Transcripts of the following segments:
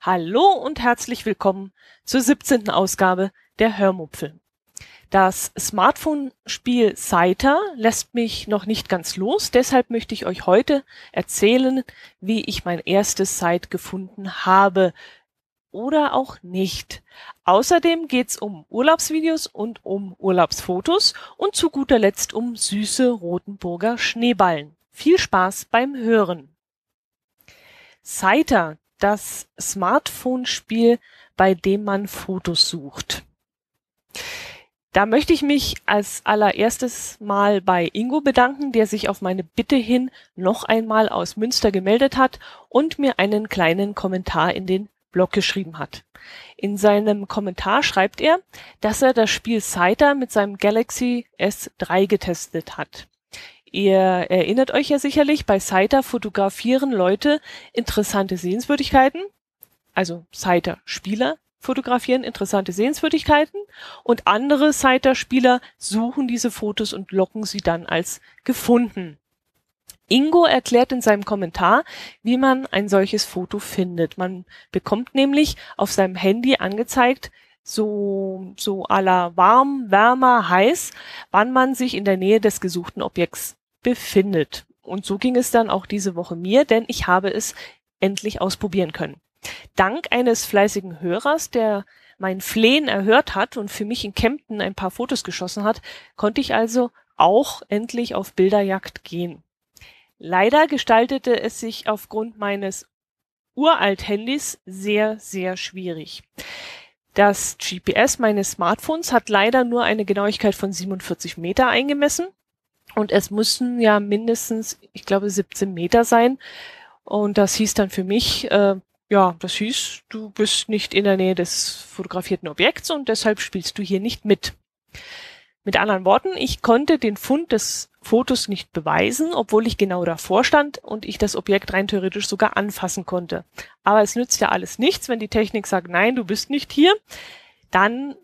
Hallo und herzlich willkommen zur 17. Ausgabe der Hörmupfel. Das Smartphone-Spiel Saita lässt mich noch nicht ganz los, deshalb möchte ich euch heute erzählen, wie ich mein erstes Site gefunden habe oder auch nicht. Außerdem geht's um Urlaubsvideos und um Urlaubsfotos und zu guter Letzt um süße Rotenburger Schneeballen. Viel Spaß beim Hören. Saita, das Smartphone-Spiel, bei dem man Fotos sucht. Da möchte ich mich als allererstes mal bei Ingo bedanken, der sich auf meine Bitte hin noch einmal aus Münster gemeldet hat und mir einen kleinen Kommentar in den Blog geschrieben hat. In seinem Kommentar schreibt er, dass er das Spiel Cider mit seinem Galaxy S3 getestet hat. Ihr erinnert euch ja sicherlich, bei Cider fotografieren Leute interessante Sehenswürdigkeiten, also Cider Spieler fotografieren interessante Sehenswürdigkeiten und andere Siter-Spieler suchen diese Fotos und locken sie dann als gefunden. Ingo erklärt in seinem Kommentar, wie man ein solches Foto findet. Man bekommt nämlich auf seinem Handy angezeigt, so, so aller warm, wärmer, heiß, wann man sich in der Nähe des gesuchten Objekts befindet. Und so ging es dann auch diese Woche mir, denn ich habe es endlich ausprobieren können. Dank eines fleißigen Hörers, der mein Flehen erhört hat und für mich in Kempten ein paar Fotos geschossen hat, konnte ich also auch endlich auf Bilderjagd gehen. Leider gestaltete es sich aufgrund meines Uralt-Handys sehr, sehr schwierig. Das GPS meines Smartphones hat leider nur eine Genauigkeit von 47 Meter eingemessen und es müssen ja mindestens, ich glaube, 17 Meter sein. Und das hieß dann für mich, äh, ja, das hieß, du bist nicht in der Nähe des fotografierten Objekts und deshalb spielst du hier nicht mit. Mit anderen Worten, ich konnte den Fund des Fotos nicht beweisen, obwohl ich genau davor stand und ich das Objekt rein theoretisch sogar anfassen konnte. Aber es nützt ja alles nichts, wenn die Technik sagt, nein, du bist nicht hier, dann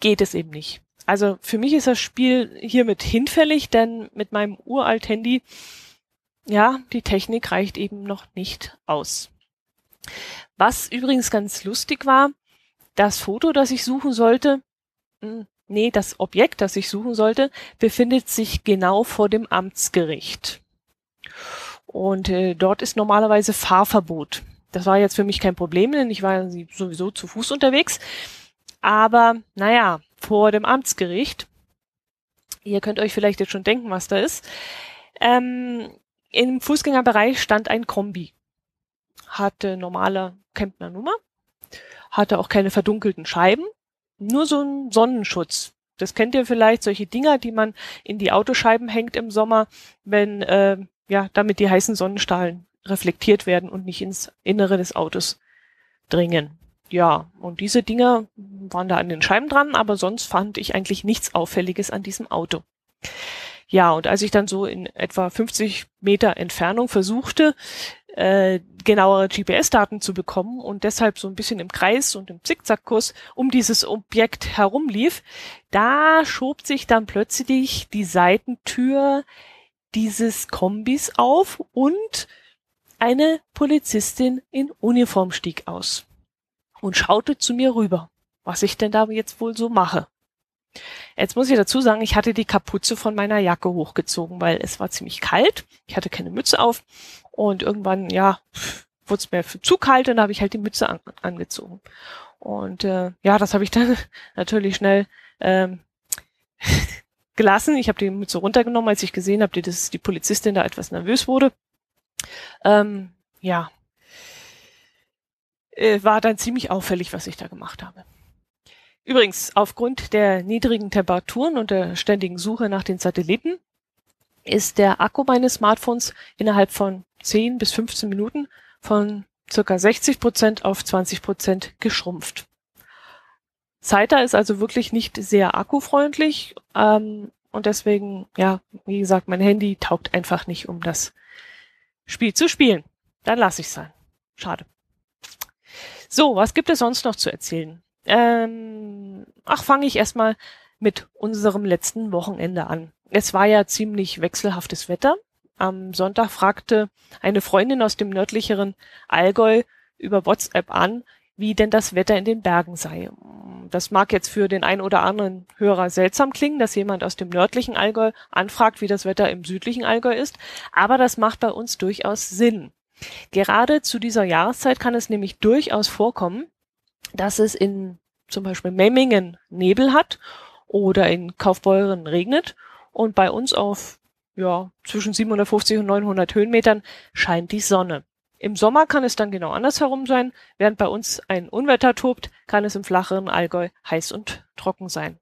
geht es eben nicht. Also für mich ist das Spiel hiermit hinfällig, denn mit meinem uralt Handy, ja, die Technik reicht eben noch nicht aus. Was übrigens ganz lustig war, das Foto, das ich suchen sollte, hm, nee, das Objekt, das ich suchen sollte, befindet sich genau vor dem Amtsgericht. Und äh, dort ist normalerweise Fahrverbot. Das war jetzt für mich kein Problem, denn ich war sowieso zu Fuß unterwegs. Aber naja, vor dem Amtsgericht, ihr könnt euch vielleicht jetzt schon denken, was da ist, ähm, im Fußgängerbereich stand ein Kombi hatte normale Kempner Nummer, hatte auch keine verdunkelten Scheiben, nur so ein Sonnenschutz. Das kennt ihr vielleicht, solche Dinger, die man in die Autoscheiben hängt im Sommer, wenn, äh, ja, damit die heißen Sonnenstrahlen reflektiert werden und nicht ins Innere des Autos dringen. Ja, und diese Dinger waren da an den Scheiben dran, aber sonst fand ich eigentlich nichts Auffälliges an diesem Auto. Ja, und als ich dann so in etwa 50 Meter Entfernung versuchte, äh, genauere GPS-Daten zu bekommen und deshalb so ein bisschen im Kreis und im Zickzackkurs um dieses Objekt herumlief, da schob sich dann plötzlich die Seitentür dieses Kombis auf und eine Polizistin in Uniform stieg aus und schaute zu mir rüber, was ich denn da jetzt wohl so mache. Jetzt muss ich dazu sagen, ich hatte die Kapuze von meiner Jacke hochgezogen, weil es war ziemlich kalt. Ich hatte keine Mütze auf und irgendwann, ja, wurde es mir zu kalt und da habe ich halt die Mütze an, angezogen. Und äh, ja, das habe ich dann natürlich schnell ähm, gelassen. Ich habe die Mütze runtergenommen, als ich gesehen habe, dass die Polizistin da etwas nervös wurde. Ähm, ja, äh, war dann ziemlich auffällig, was ich da gemacht habe. Übrigens, aufgrund der niedrigen Temperaturen und der ständigen Suche nach den Satelliten ist der Akku meines Smartphones innerhalb von 10 bis 15 Minuten von circa 60 Prozent auf 20 Prozent geschrumpft. Zaita ist also wirklich nicht sehr akkufreundlich ähm, und deswegen, ja, wie gesagt, mein Handy taugt einfach nicht, um das Spiel zu spielen. Dann lasse ich sein. Schade. So, was gibt es sonst noch zu erzählen? Ähm, ach, fange ich erstmal mit unserem letzten Wochenende an. Es war ja ziemlich wechselhaftes Wetter. Am Sonntag fragte eine Freundin aus dem nördlicheren Allgäu über WhatsApp an, wie denn das Wetter in den Bergen sei. Das mag jetzt für den einen oder anderen Hörer seltsam klingen, dass jemand aus dem nördlichen Allgäu anfragt, wie das Wetter im südlichen Allgäu ist, aber das macht bei uns durchaus Sinn. Gerade zu dieser Jahreszeit kann es nämlich durchaus vorkommen, dass es in zum Beispiel Memmingen Nebel hat oder in Kaufbeuren regnet und bei uns auf ja, zwischen 750 und 900 Höhenmetern scheint die Sonne. Im Sommer kann es dann genau andersherum sein. Während bei uns ein Unwetter tobt, kann es im flacheren Allgäu heiß und trocken sein.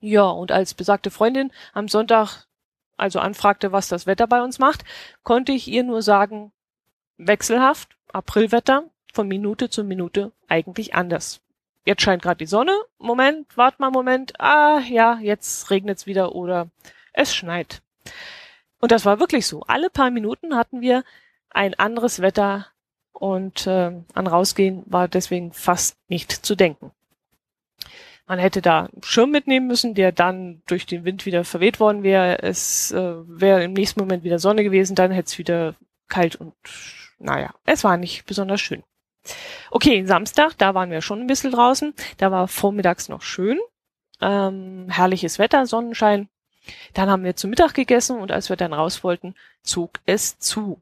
Ja, und als besagte Freundin am Sonntag also anfragte, was das Wetter bei uns macht, konnte ich ihr nur sagen, wechselhaft, Aprilwetter, von Minute zu Minute eigentlich anders. Jetzt scheint gerade die Sonne. Moment, wart mal Moment. Ah, ja, jetzt regnet's wieder oder es schneit. Und das war wirklich so. Alle paar Minuten hatten wir ein anderes Wetter und äh, an rausgehen war deswegen fast nicht zu denken. Man hätte da einen Schirm mitnehmen müssen, der dann durch den Wind wieder verweht worden wäre. Es äh, wäre im nächsten Moment wieder Sonne gewesen, dann hätte es wieder kalt und naja, es war nicht besonders schön. Okay, Samstag, da waren wir schon ein bisschen draußen. Da war vormittags noch schön. Ähm, herrliches Wetter, Sonnenschein. Dann haben wir zu Mittag gegessen und als wir dann raus wollten, zog es zu.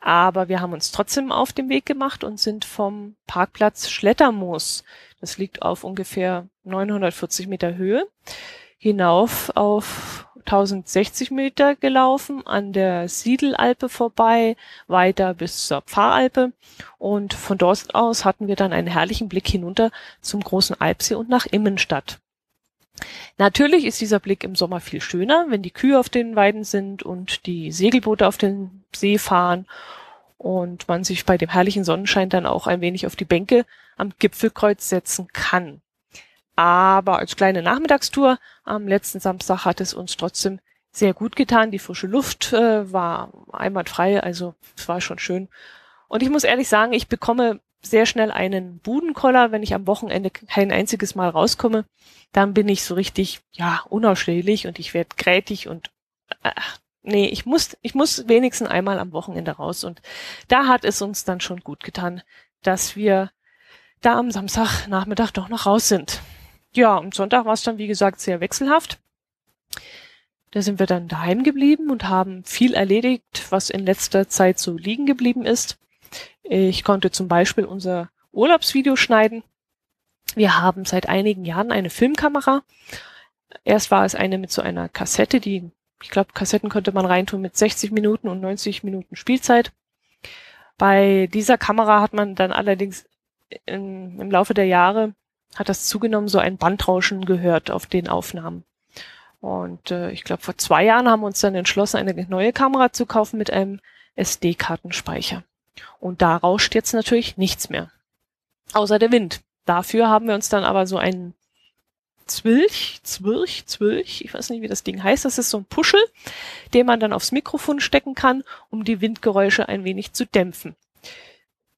Aber wir haben uns trotzdem auf den Weg gemacht und sind vom Parkplatz Schlettermoos, das liegt auf ungefähr 940 Meter Höhe, hinauf auf 1060 Meter gelaufen, an der Siedelalpe vorbei, weiter bis zur Pfarralpe und von dort aus hatten wir dann einen herrlichen Blick hinunter zum großen Alpsee und nach Immenstadt. Natürlich ist dieser Blick im Sommer viel schöner, wenn die Kühe auf den Weiden sind und die Segelboote auf den See fahren und man sich bei dem herrlichen Sonnenschein dann auch ein wenig auf die Bänke am Gipfelkreuz setzen kann. Aber als kleine Nachmittagstour am letzten Samstag hat es uns trotzdem sehr gut getan. Die frische Luft äh, war einwandfrei, also es war schon schön. Und ich muss ehrlich sagen, ich bekomme sehr schnell einen Budenkoller, wenn ich am Wochenende kein einziges Mal rauskomme. Dann bin ich so richtig, ja, unausstehlich und ich werde grätig und ach, nee, ich muss, ich muss wenigstens einmal am Wochenende raus. Und da hat es uns dann schon gut getan, dass wir da am Samstagnachmittag doch noch raus sind. Ja, am Sonntag war es dann, wie gesagt, sehr wechselhaft. Da sind wir dann daheim geblieben und haben viel erledigt, was in letzter Zeit so liegen geblieben ist. Ich konnte zum Beispiel unser Urlaubsvideo schneiden. Wir haben seit einigen Jahren eine Filmkamera. Erst war es eine mit so einer Kassette, die, ich glaube, Kassetten konnte man reintun mit 60 Minuten und 90 Minuten Spielzeit. Bei dieser Kamera hat man dann allerdings in, im Laufe der Jahre hat das zugenommen, so ein Bandrauschen gehört auf den Aufnahmen. Und äh, ich glaube, vor zwei Jahren haben wir uns dann entschlossen, eine neue Kamera zu kaufen mit einem SD-Kartenspeicher. Und da rauscht jetzt natürlich nichts mehr. Außer der Wind. Dafür haben wir uns dann aber so einen Zwilch, Zwirch, Zwilch, ich weiß nicht, wie das Ding heißt. Das ist so ein Puschel, den man dann aufs Mikrofon stecken kann, um die Windgeräusche ein wenig zu dämpfen.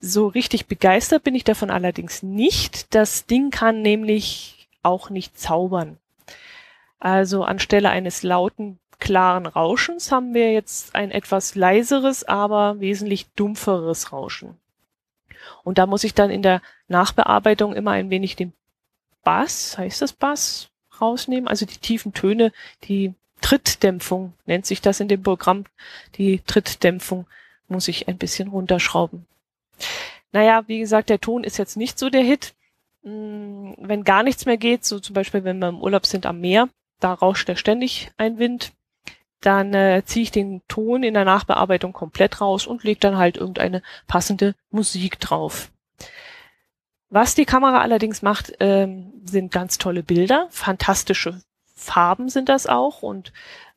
So richtig begeistert bin ich davon allerdings nicht. Das Ding kann nämlich auch nicht zaubern. Also anstelle eines lauten, klaren Rauschens haben wir jetzt ein etwas leiseres, aber wesentlich dumpferes Rauschen. Und da muss ich dann in der Nachbearbeitung immer ein wenig den Bass, heißt das Bass, rausnehmen, also die tiefen Töne, die Trittdämpfung nennt sich das in dem Programm, die Trittdämpfung muss ich ein bisschen runterschrauben. Naja, wie gesagt, der Ton ist jetzt nicht so der Hit. Hm, wenn gar nichts mehr geht, so zum Beispiel, wenn wir im Urlaub sind am Meer, da rauscht ja ständig ein Wind, dann äh, ziehe ich den Ton in der Nachbearbeitung komplett raus und lege dann halt irgendeine passende Musik drauf. Was die Kamera allerdings macht, ähm, sind ganz tolle Bilder, fantastische Farben sind das auch und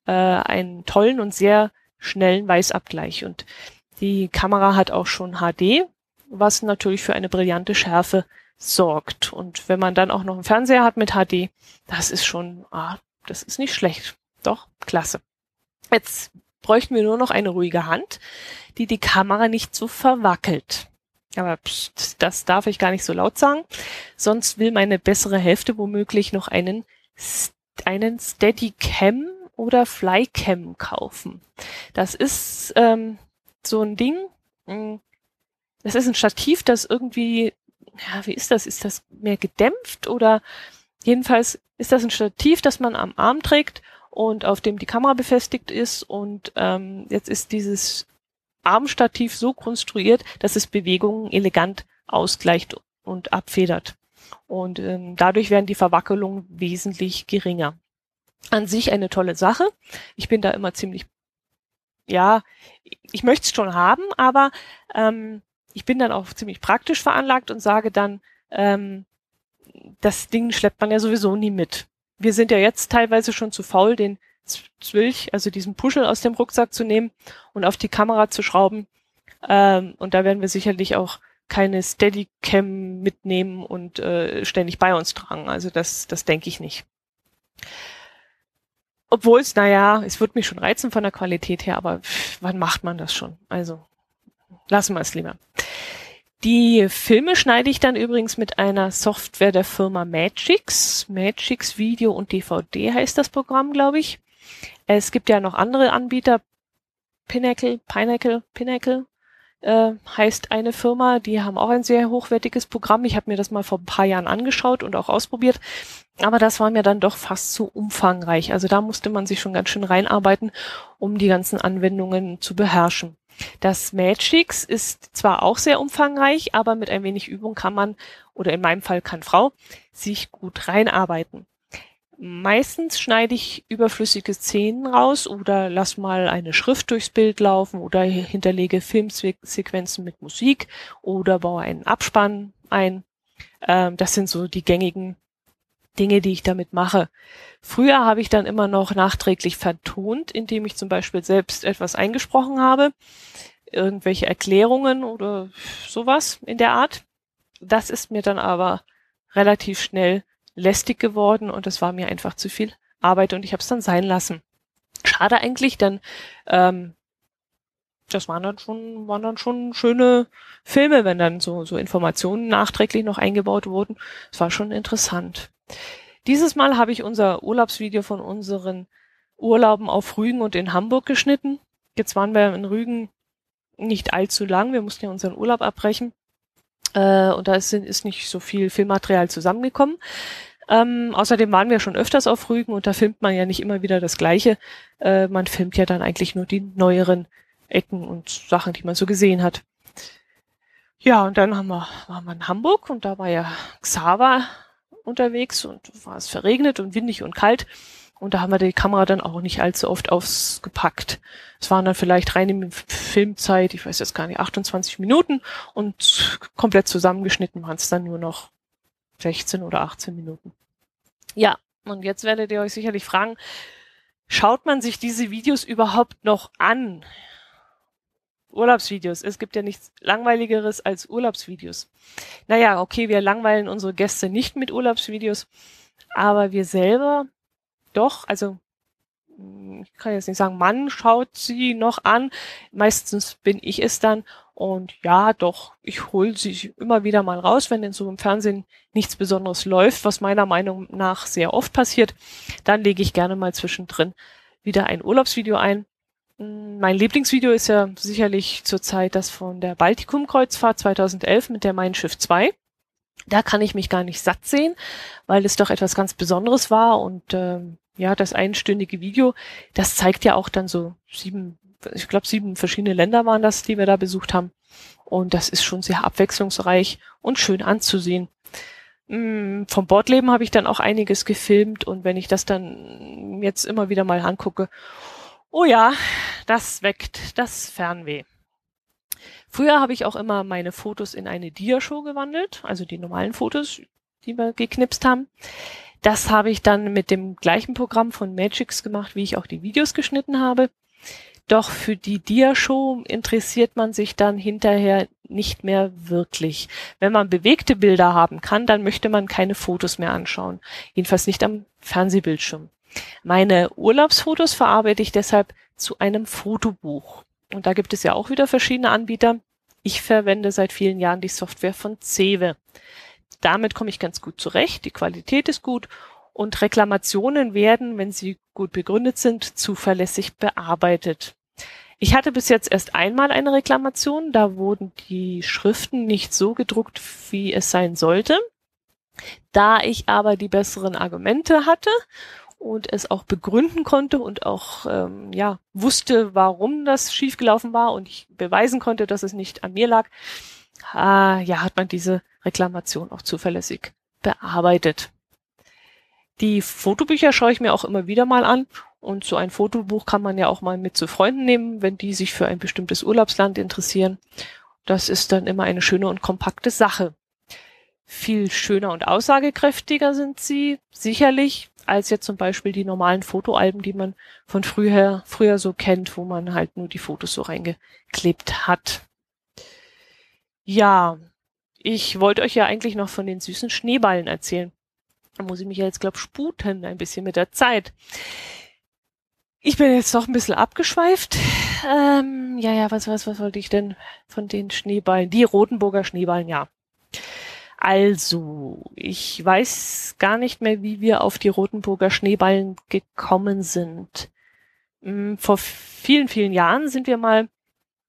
äh, einen tollen und sehr schnellen Weißabgleich. Und die Kamera hat auch schon HD, was natürlich für eine brillante Schärfe sorgt. Und wenn man dann auch noch einen Fernseher hat mit HD, das ist schon, ah, das ist nicht schlecht. Doch, klasse. Jetzt bräuchten wir nur noch eine ruhige Hand, die die Kamera nicht so verwackelt. Aber pst, das darf ich gar nicht so laut sagen. Sonst will meine bessere Hälfte womöglich noch einen einen Steadicam oder Flycam kaufen. Das ist ähm, so ein Ding. Hm, das ist ein Stativ, das irgendwie, ja, wie ist das? Ist das mehr gedämpft oder jedenfalls ist das ein Stativ, das man am Arm trägt und auf dem die Kamera befestigt ist und ähm, jetzt ist dieses Armstativ so konstruiert, dass es Bewegungen elegant ausgleicht und abfedert. Und ähm, dadurch werden die Verwackelungen wesentlich geringer. An sich eine tolle Sache. Ich bin da immer ziemlich, ja, ich möchte es schon haben, aber ähm, ich bin dann auch ziemlich praktisch veranlagt und sage dann, ähm, das Ding schleppt man ja sowieso nie mit. Wir sind ja jetzt teilweise schon zu faul, den Zwilch, also diesen Puschel aus dem Rucksack zu nehmen und auf die Kamera zu schrauben. Ähm, und da werden wir sicherlich auch keine Steadicam mitnehmen und äh, ständig bei uns tragen. Also das, das denke ich nicht. Obwohl es, naja, es wird mich schon reizen von der Qualität her, aber wann macht man das schon? Also lassen wir es lieber. Die Filme schneide ich dann übrigens mit einer Software der Firma Magix. Magix Video und DVD heißt das Programm, glaube ich. Es gibt ja noch andere Anbieter. Pinnacle, Pinnacle, Pinnacle äh, heißt eine Firma. Die haben auch ein sehr hochwertiges Programm. Ich habe mir das mal vor ein paar Jahren angeschaut und auch ausprobiert. Aber das war mir dann doch fast zu umfangreich. Also da musste man sich schon ganz schön reinarbeiten, um die ganzen Anwendungen zu beherrschen. Das Magix ist zwar auch sehr umfangreich, aber mit ein wenig Übung kann man, oder in meinem Fall kann Frau, sich gut reinarbeiten. Meistens schneide ich überflüssige Szenen raus oder lass mal eine Schrift durchs Bild laufen oder hinterlege Filmsequenzen mit Musik oder baue einen Abspann ein. Ähm, das sind so die gängigen Dinge, die ich damit mache. Früher habe ich dann immer noch nachträglich vertont, indem ich zum Beispiel selbst etwas eingesprochen habe, irgendwelche Erklärungen oder sowas in der Art. Das ist mir dann aber relativ schnell lästig geworden und es war mir einfach zu viel Arbeit und ich habe es dann sein lassen. Schade eigentlich, denn ähm, das waren dann schon, waren dann schon schöne Filme, wenn dann so, so Informationen nachträglich noch eingebaut wurden. Es war schon interessant. Dieses Mal habe ich unser Urlaubsvideo von unseren Urlauben auf Rügen und in Hamburg geschnitten. Jetzt waren wir in Rügen nicht allzu lang. Wir mussten ja unseren Urlaub abbrechen. Äh, und da ist, ist nicht so viel Filmmaterial zusammengekommen. Ähm, außerdem waren wir schon öfters auf Rügen und da filmt man ja nicht immer wieder das Gleiche. Äh, man filmt ja dann eigentlich nur die neueren Ecken und Sachen, die man so gesehen hat. Ja, und dann haben wir, waren wir in Hamburg und da war ja Xaver unterwegs und war es verregnet und windig und kalt. Und da haben wir die Kamera dann auch nicht allzu oft ausgepackt. Es waren dann vielleicht rein in Filmzeit, ich weiß jetzt gar nicht, 28 Minuten und komplett zusammengeschnitten waren es dann nur noch 16 oder 18 Minuten. Ja, und jetzt werdet ihr euch sicherlich fragen, schaut man sich diese Videos überhaupt noch an? Urlaubsvideos. Es gibt ja nichts langweiligeres als Urlaubsvideos. Naja, okay, wir langweilen unsere Gäste nicht mit Urlaubsvideos, aber wir selber doch, also ich kann jetzt nicht sagen, Mann schaut sie noch an. Meistens bin ich es dann. Und ja, doch, ich hole sie immer wieder mal raus, wenn in so im Fernsehen nichts Besonderes läuft, was meiner Meinung nach sehr oft passiert. Dann lege ich gerne mal zwischendrin wieder ein Urlaubsvideo ein. Hm, mein Lieblingsvideo ist ja sicherlich zurzeit das von der Baltikum-Kreuzfahrt 2011 mit der Mein Schiff 2. Da kann ich mich gar nicht satt sehen, weil es doch etwas ganz Besonderes war und äh, ja, das einstündige Video, das zeigt ja auch dann so sieben, ich glaube sieben verschiedene Länder waren das, die wir da besucht haben. Und das ist schon sehr abwechslungsreich und schön anzusehen. Hm, vom Bordleben habe ich dann auch einiges gefilmt und wenn ich das dann jetzt immer wieder mal angucke, Oh ja, das weckt das Fernweh. Früher habe ich auch immer meine Fotos in eine Diashow gewandelt, also die normalen Fotos, die wir geknipst haben. Das habe ich dann mit dem gleichen Programm von Magix gemacht, wie ich auch die Videos geschnitten habe. Doch für die Diashow interessiert man sich dann hinterher nicht mehr wirklich. Wenn man bewegte Bilder haben kann, dann möchte man keine Fotos mehr anschauen. Jedenfalls nicht am Fernsehbildschirm. Meine Urlaubsfotos verarbeite ich deshalb zu einem Fotobuch. Und da gibt es ja auch wieder verschiedene Anbieter. Ich verwende seit vielen Jahren die Software von Cewe. Damit komme ich ganz gut zurecht. Die Qualität ist gut und Reklamationen werden, wenn sie gut begründet sind, zuverlässig bearbeitet. Ich hatte bis jetzt erst einmal eine Reklamation, da wurden die Schriften nicht so gedruckt, wie es sein sollte. Da ich aber die besseren Argumente hatte und es auch begründen konnte und auch ähm, ja wusste, warum das schiefgelaufen war und ich beweisen konnte, dass es nicht an mir lag, äh, ja hat man diese Reklamation auch zuverlässig bearbeitet. Die Fotobücher schaue ich mir auch immer wieder mal an und so ein Fotobuch kann man ja auch mal mit zu Freunden nehmen, wenn die sich für ein bestimmtes Urlaubsland interessieren. Das ist dann immer eine schöne und kompakte Sache. Viel schöner und aussagekräftiger sind sie sicherlich als jetzt zum Beispiel die normalen Fotoalben, die man von früher, früher so kennt, wo man halt nur die Fotos so reingeklebt hat. Ja, ich wollte euch ja eigentlich noch von den süßen Schneeballen erzählen. Da muss ich mich ja jetzt, glaub, sputen ein bisschen mit der Zeit. Ich bin jetzt doch ein bisschen abgeschweift. Ähm, ja, ja, was, was, was wollte ich denn von den Schneeballen? Die Rotenburger Schneeballen, ja. Also, ich weiß gar nicht mehr, wie wir auf die Rotenburger Schneeballen gekommen sind. Hm, vor vielen, vielen Jahren sind wir mal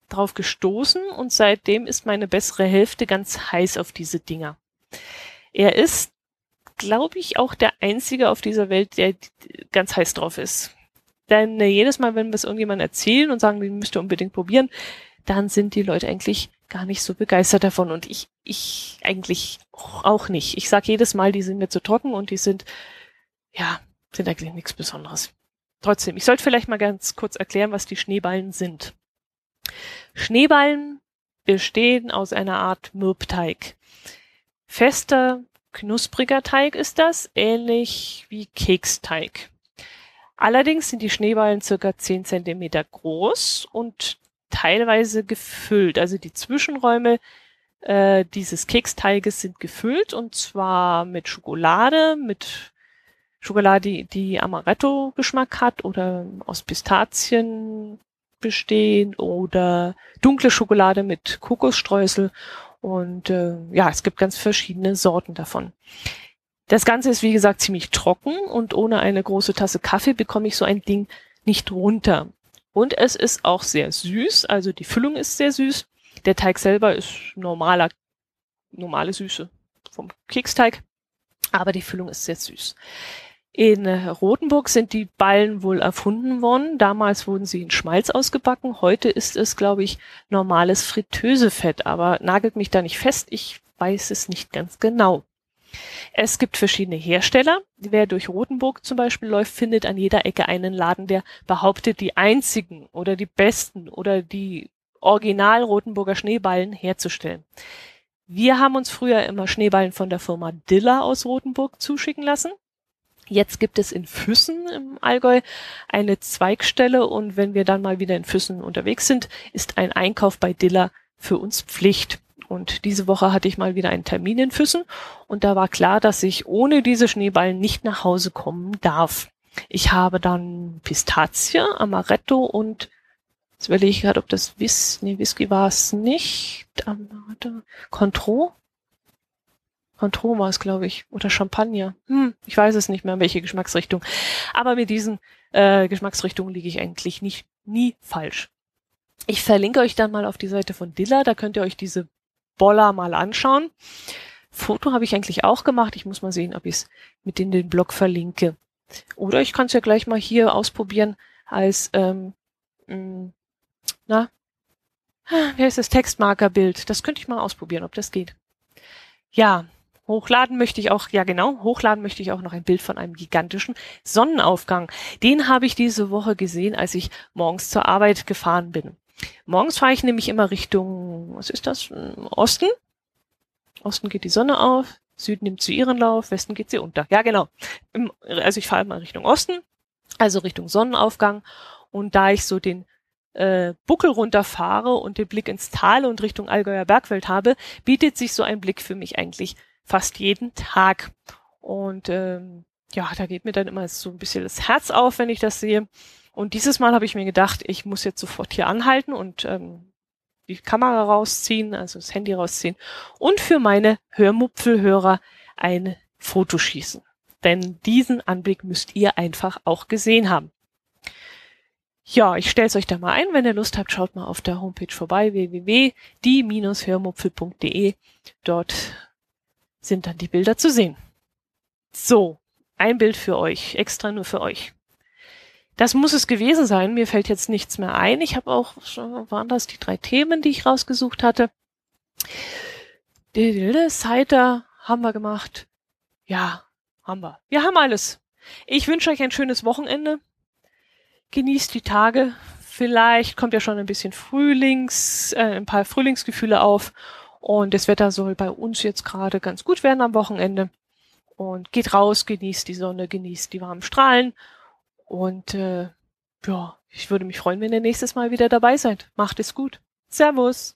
drauf gestoßen und seitdem ist meine bessere Hälfte ganz heiß auf diese Dinger. Er ist, glaube ich, auch der einzige auf dieser Welt, der ganz heiß drauf ist. Denn äh, jedes Mal, wenn wir es irgendjemandem erzählen und sagen, den müsst ihr unbedingt probieren, dann sind die Leute eigentlich gar nicht so begeistert davon und ich, ich eigentlich auch nicht. Ich sage jedes Mal, die sind mir zu trocken und die sind, ja, sind eigentlich nichts Besonderes. Trotzdem, ich sollte vielleicht mal ganz kurz erklären, was die Schneeballen sind. Schneeballen bestehen aus einer Art Mürbteig. Fester, knuspriger Teig ist das, ähnlich wie Keksteig. Allerdings sind die Schneeballen circa 10 Zentimeter groß und teilweise gefüllt. Also die Zwischenräume äh, dieses Keksteiges sind gefüllt und zwar mit Schokolade, mit Schokolade, die, die Amaretto-Geschmack hat oder aus Pistazien bestehen oder dunkle Schokolade mit Kokosstreusel und äh, ja, es gibt ganz verschiedene Sorten davon. Das Ganze ist wie gesagt ziemlich trocken und ohne eine große Tasse Kaffee bekomme ich so ein Ding nicht runter. Und es ist auch sehr süß, also die Füllung ist sehr süß. Der Teig selber ist normaler, normale Süße vom Keksteig, aber die Füllung ist sehr süß. In Rothenburg sind die Ballen wohl erfunden worden. Damals wurden sie in Schmalz ausgebacken. Heute ist es, glaube ich, normales Fritteusefett, aber nagelt mich da nicht fest. Ich weiß es nicht ganz genau. Es gibt verschiedene Hersteller. Wer durch Rothenburg zum Beispiel läuft, findet an jeder Ecke einen Laden, der behauptet, die einzigen oder die besten oder die original Rothenburger Schneeballen herzustellen. Wir haben uns früher immer Schneeballen von der Firma Diller aus Rothenburg zuschicken lassen. Jetzt gibt es in Füssen im Allgäu eine Zweigstelle und wenn wir dann mal wieder in Füssen unterwegs sind, ist ein Einkauf bei Diller für uns Pflicht. Und diese Woche hatte ich mal wieder einen Termin in Füssen und da war klar, dass ich ohne diese Schneeballen nicht nach Hause kommen darf. Ich habe dann Pistazie, Amaretto und jetzt überlege ich gerade, ob das Whis nee, Whisky war es nicht. Amaretto, Contro? Contro war es, glaube ich. Oder Champagner. Hm, ich weiß es nicht mehr, welche Geschmacksrichtung. Aber mit diesen äh, Geschmacksrichtungen liege ich eigentlich nicht nie falsch. Ich verlinke euch dann mal auf die Seite von Dilla, da könnt ihr euch diese Boller mal anschauen. Foto habe ich eigentlich auch gemacht. Ich muss mal sehen, ob ich es mit in den Blog verlinke. Oder ich kann es ja gleich mal hier ausprobieren als, ähm, mh, mm, na, wie heißt das Textmarkerbild? Das könnte ich mal ausprobieren, ob das geht. Ja, hochladen möchte ich auch, ja genau, hochladen möchte ich auch noch ein Bild von einem gigantischen Sonnenaufgang. Den habe ich diese Woche gesehen, als ich morgens zur Arbeit gefahren bin. Morgens fahre ich nämlich immer Richtung, was ist das? Osten. Osten geht die Sonne auf, Süden nimmt zu ihren Lauf, Westen geht sie unter. Ja, genau. Also ich fahre immer Richtung Osten, also Richtung Sonnenaufgang. Und da ich so den äh, Buckel runterfahre und den Blick ins Tal und Richtung Allgäuer Bergwelt habe, bietet sich so ein Blick für mich eigentlich fast jeden Tag. Und ähm, ja, da geht mir dann immer so ein bisschen das Herz auf, wenn ich das sehe. Und dieses Mal habe ich mir gedacht, ich muss jetzt sofort hier anhalten und ähm, die Kamera rausziehen, also das Handy rausziehen und für meine Hörmupfelhörer ein Foto schießen. Denn diesen Anblick müsst ihr einfach auch gesehen haben. Ja, ich stell's euch da mal ein. Wenn ihr Lust habt, schaut mal auf der Homepage vorbei, www.die-hörmupfel.de. Dort sind dann die Bilder zu sehen. So, ein Bild für euch, extra nur für euch. Das muss es gewesen sein. Mir fällt jetzt nichts mehr ein. Ich habe auch, waren das die drei Themen, die ich rausgesucht hatte. Cider haben wir gemacht. Ja, haben wir. Wir haben alles. Ich wünsche euch ein schönes Wochenende. Genießt die Tage. Vielleicht kommt ja schon ein bisschen Frühlings, äh, ein paar Frühlingsgefühle auf. Und das Wetter soll bei uns jetzt gerade ganz gut werden am Wochenende. Und geht raus, genießt die Sonne, genießt die warmen Strahlen und äh, ja, ich würde mich freuen, wenn ihr nächstes Mal wieder dabei seid. Macht es gut. Servus.